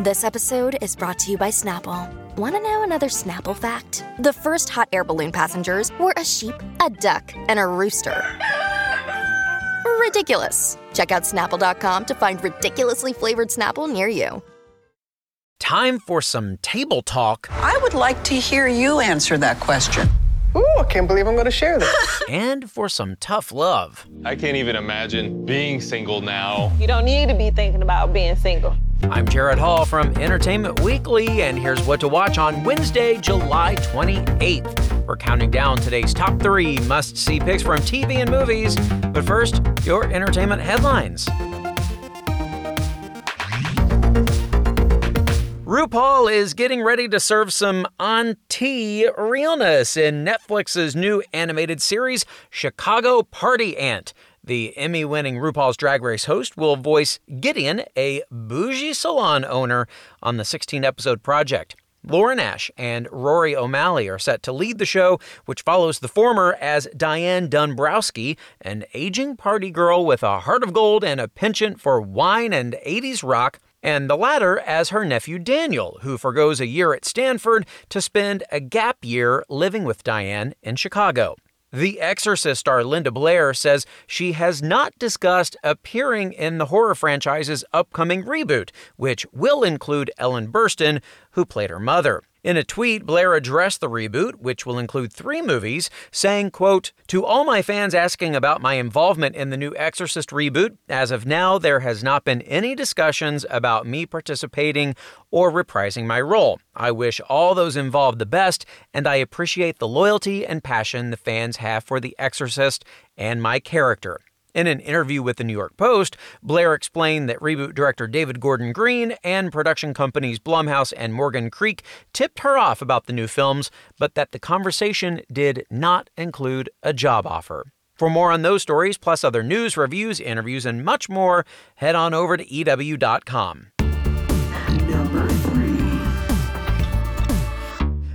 This episode is brought to you by Snapple. Want to know another Snapple fact? The first hot air balloon passengers were a sheep, a duck, and a rooster. Ridiculous. Check out snapple.com to find ridiculously flavored Snapple near you. Time for some table talk I would like to hear you answer that question. Ooh, I can't believe I'm going to share this. and for some tough love. I can't even imagine being single now. You don't need to be thinking about being single. I'm Jared Hall from Entertainment Weekly, and here's what to watch on Wednesday, July 28th. We're counting down today's top three must see picks from TV and movies. But first, your entertainment headlines. RuPaul is getting ready to serve some auntie realness in Netflix's new animated series, Chicago Party Aunt. The Emmy winning RuPaul's Drag Race host will voice Gideon, a bougie salon owner, on the 16 episode project. Lauren Ash and Rory O'Malley are set to lead the show, which follows the former as Diane Dunbrowski, an aging party girl with a heart of gold and a penchant for wine and 80s rock, and the latter as her nephew Daniel, who forgoes a year at Stanford to spend a gap year living with Diane in Chicago. The Exorcist star Linda Blair says she has not discussed appearing in the horror franchise's upcoming reboot, which will include Ellen Burstyn, who played her mother. In a tweet, Blair addressed the reboot, which will include three movies, saying, quote, To all my fans asking about my involvement in the new Exorcist reboot, as of now, there has not been any discussions about me participating or reprising my role. I wish all those involved the best, and I appreciate the loyalty and passion the fans have for The Exorcist and my character. In an interview with the New York Post, Blair explained that reboot director David Gordon Green and production companies Blumhouse and Morgan Creek tipped her off about the new films, but that the conversation did not include a job offer. For more on those stories, plus other news, reviews, interviews, and much more, head on over to EW.com.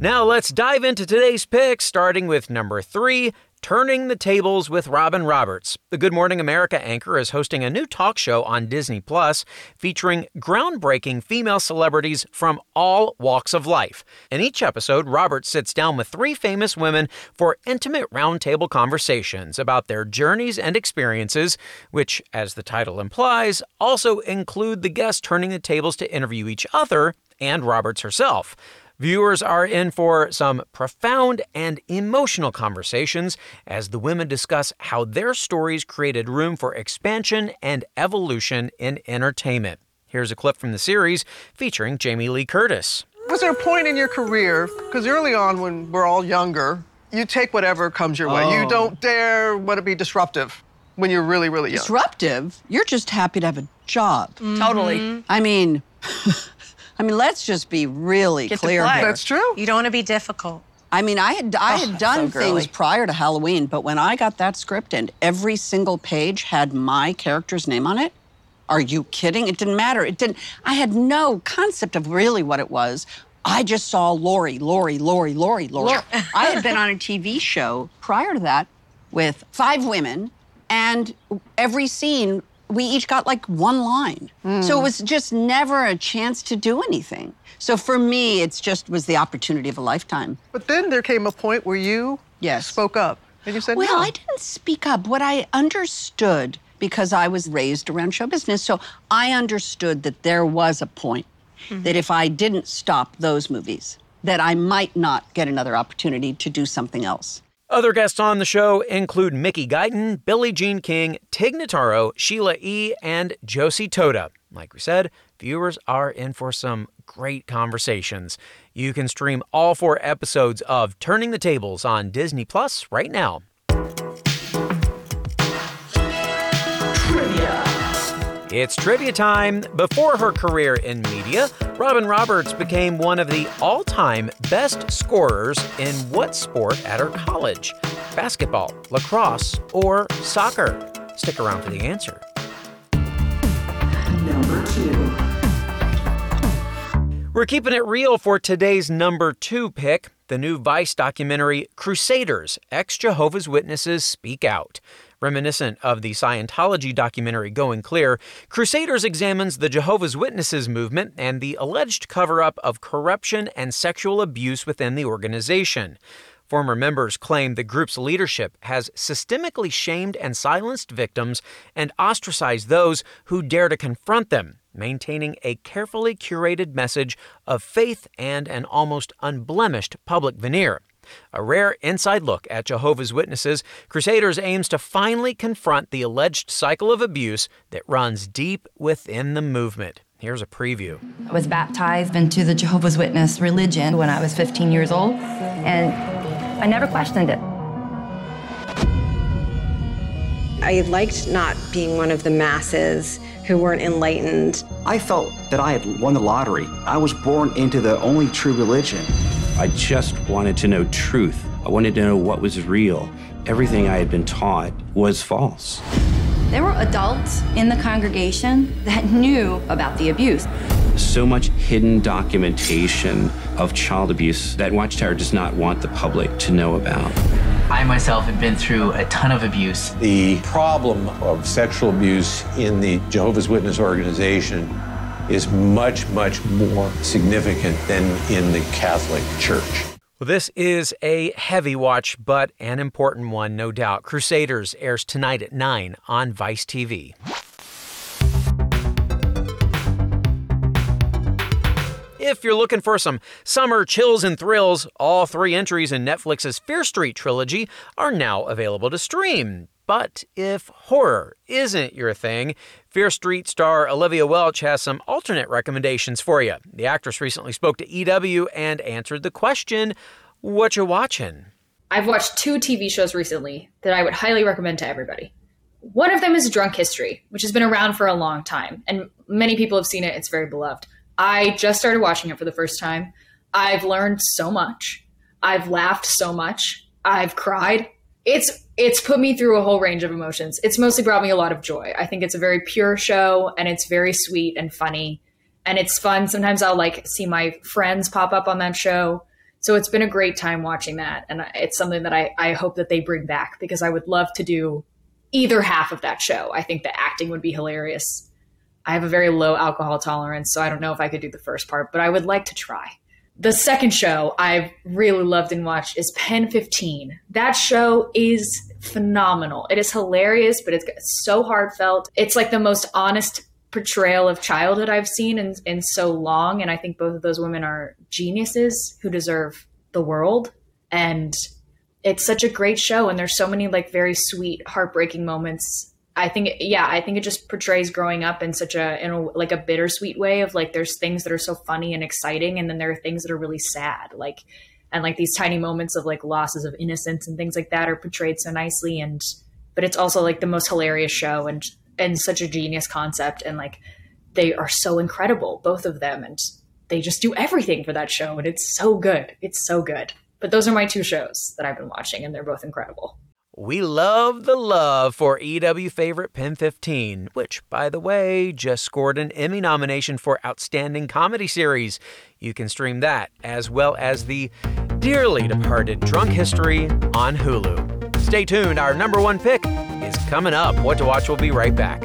Now let's dive into today's picks, starting with number three Turning the Tables with Robin Roberts. The Good Morning America anchor is hosting a new talk show on Disney Plus featuring groundbreaking female celebrities from all walks of life. In each episode, Roberts sits down with three famous women for intimate roundtable conversations about their journeys and experiences, which, as the title implies, also include the guests turning the tables to interview each other and Roberts herself. Viewers are in for some profound and emotional conversations as the women discuss how their stories created room for expansion and evolution in entertainment. Here's a clip from the series featuring Jamie Lee Curtis. Was there a point in your career, because early on when we're all younger, you take whatever comes your way. Oh. You don't dare want to be disruptive when you're really, really young. Disruptive? You're just happy to have a job. Totally. I mean, I mean, let's just be really Get to clear play. here. That's true. You don't want to be difficult. I mean, I had I had oh, done so girly. things prior to Halloween, but when I got that script and every single page had my character's name on it, are you kidding? It didn't matter. It didn't. I had no concept of really what it was. I just saw Lori, Lori, Lori, Lori, Lori. I had been on a TV show prior to that with five women, and every scene we each got like one line. Mm. So it was just never a chance to do anything. So for me, it's just was the opportunity of a lifetime. But then there came a point where you Yes. spoke up and you said Well, no. I didn't speak up. What I understood, because I was raised around show business, so I understood that there was a point mm-hmm. that if I didn't stop those movies, that I might not get another opportunity to do something else. Other guests on the show include Mickey Guyton, Billie Jean King, Tig Notaro, Sheila E., and Josie Totah. Like we said, viewers are in for some great conversations. You can stream all four episodes of Turning the Tables on Disney Plus right now. It's trivia time. Before her career in media, Robin Roberts became one of the all time best scorers in what sport at her college? Basketball, lacrosse, or soccer? Stick around for the answer. Number two. We're keeping it real for today's number two pick the new Vice documentary Crusaders Ex Jehovah's Witnesses Speak Out. Reminiscent of the Scientology documentary Going Clear, Crusaders examines the Jehovah's Witnesses movement and the alleged cover up of corruption and sexual abuse within the organization. Former members claim the group's leadership has systemically shamed and silenced victims and ostracized those who dare to confront them, maintaining a carefully curated message of faith and an almost unblemished public veneer. A rare inside look at Jehovah's Witnesses, Crusaders aims to finally confront the alleged cycle of abuse that runs deep within the movement. Here's a preview. I was baptized into the Jehovah's Witness religion when I was 15 years old, and I never questioned it. I liked not being one of the masses who weren't enlightened. I felt that I had won the lottery. I was born into the only true religion. I just wanted to know truth. I wanted to know what was real. Everything I had been taught was false. There were adults in the congregation that knew about the abuse so much hidden documentation of child abuse that Watchtower does not want the public to know about. I myself have been through a ton of abuse. The problem of sexual abuse in the Jehovah's Witness organization is much, much more significant than in the Catholic Church. Well, this is a heavy watch, but an important one, no doubt. Crusaders airs tonight at 9 on Vice TV. If you're looking for some summer chills and thrills, all three entries in Netflix's Fear Street trilogy are now available to stream. But if horror isn't your thing, Fear Street star Olivia Welch has some alternate recommendations for you. The actress recently spoke to EW and answered the question, What you watching? I've watched two TV shows recently that I would highly recommend to everybody. One of them is Drunk History, which has been around for a long time, and many people have seen it. It's very beloved. I just started watching it for the first time. I've learned so much. I've laughed so much. I've cried. It's it's put me through a whole range of emotions. It's mostly brought me a lot of joy. I think it's a very pure show and it's very sweet and funny and it's fun. Sometimes I'll like see my friends pop up on that show. So it's been a great time watching that and it's something that I I hope that they bring back because I would love to do either half of that show. I think the acting would be hilarious I have a very low alcohol tolerance, so I don't know if I could do the first part, but I would like to try. The second show I've really loved and watched is Pen 15. That show is phenomenal. It is hilarious, but it's so heartfelt. It's like the most honest portrayal of childhood I've seen in, in so long. And I think both of those women are geniuses who deserve the world. And it's such a great show. And there's so many like very sweet, heartbreaking moments I think, yeah, I think it just portrays growing up in such a, in a, like a bittersweet way of like, there's things that are so funny and exciting. And then there are things that are really sad. Like, and like these tiny moments of like losses of innocence and things like that are portrayed so nicely. And, but it's also like the most hilarious show and, and such a genius concept. And like, they are so incredible, both of them. And they just do everything for that show. And it's so good. It's so good. But those are my two shows that I've been watching, and they're both incredible. We love the love for EW favorite Pen 15, which, by the way, just scored an Emmy nomination for Outstanding Comedy Series. You can stream that, as well as the dearly departed Drunk History on Hulu. Stay tuned, our number one pick is coming up. What to Watch will be right back.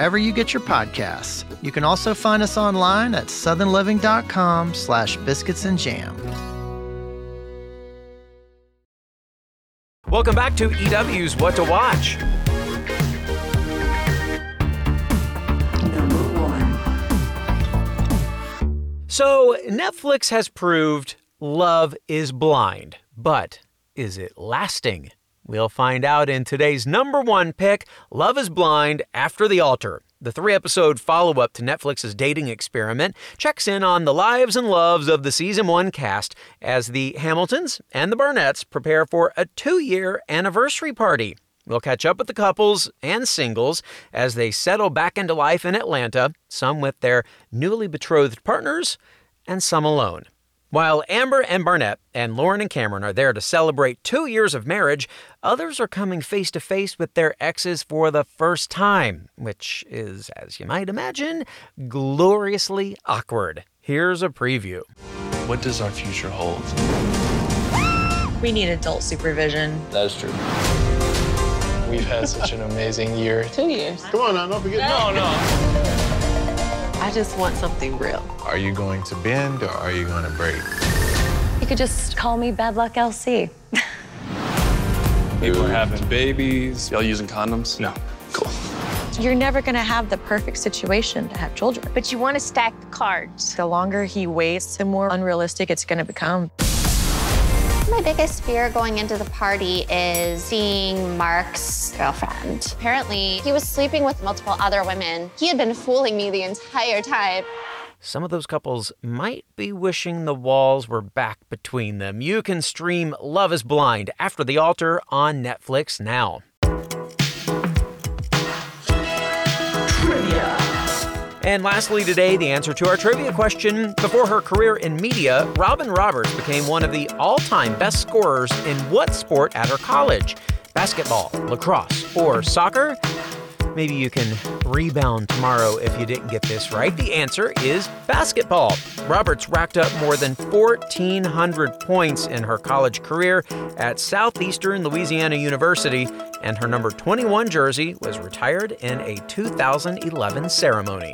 you get your podcasts. You can also find us online at southernliving.com slash biscuits and jam. Welcome back to EW's What to Watch. So, Netflix has proved love is blind, but is it lasting? We'll find out in today's number one pick Love is Blind After the Altar. the three episode follow up to Netflix's dating experiment, checks in on the lives and loves of the season one cast as the Hamiltons and the Barnetts prepare for a two year anniversary party. We'll catch up with the couples and singles as they settle back into life in Atlanta, some with their newly betrothed partners and some alone. While Amber and Barnett and Lauren and Cameron are there to celebrate two years of marriage, others are coming face to face with their exes for the first time, which is, as you might imagine, gloriously awkward. Here's a preview. What does our future hold? We need adult supervision. That is true. We've had such an amazing year. Two years. Come on now, don't forget. No, no. I just want something real. Are you going to bend or are you going to break? You could just call me Bad Luck LC. People are having babies. Y'all using condoms? No. Cool. You're never going to have the perfect situation to have children. But you want to stack the cards. The longer he waits, the more unrealistic it's going to become. My biggest fear going into the party is seeing Mark's girlfriend. Apparently, he was sleeping with multiple other women. He had been fooling me the entire time. Some of those couples might be wishing the walls were back between them. You can stream Love is Blind After the Altar on Netflix now. And lastly, today, the answer to our trivia question. Before her career in media, Robin Roberts became one of the all time best scorers in what sport at her college? Basketball, lacrosse, or soccer? Maybe you can rebound tomorrow if you didn't get this right. The answer is basketball. Roberts racked up more than 1,400 points in her college career at Southeastern Louisiana University, and her number 21 jersey was retired in a 2011 ceremony.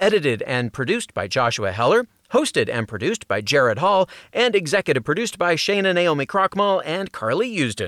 edited and produced by Joshua Heller, hosted and produced by Jared Hall, and executive produced by Shana Naomi Krochmal and Carly Usden.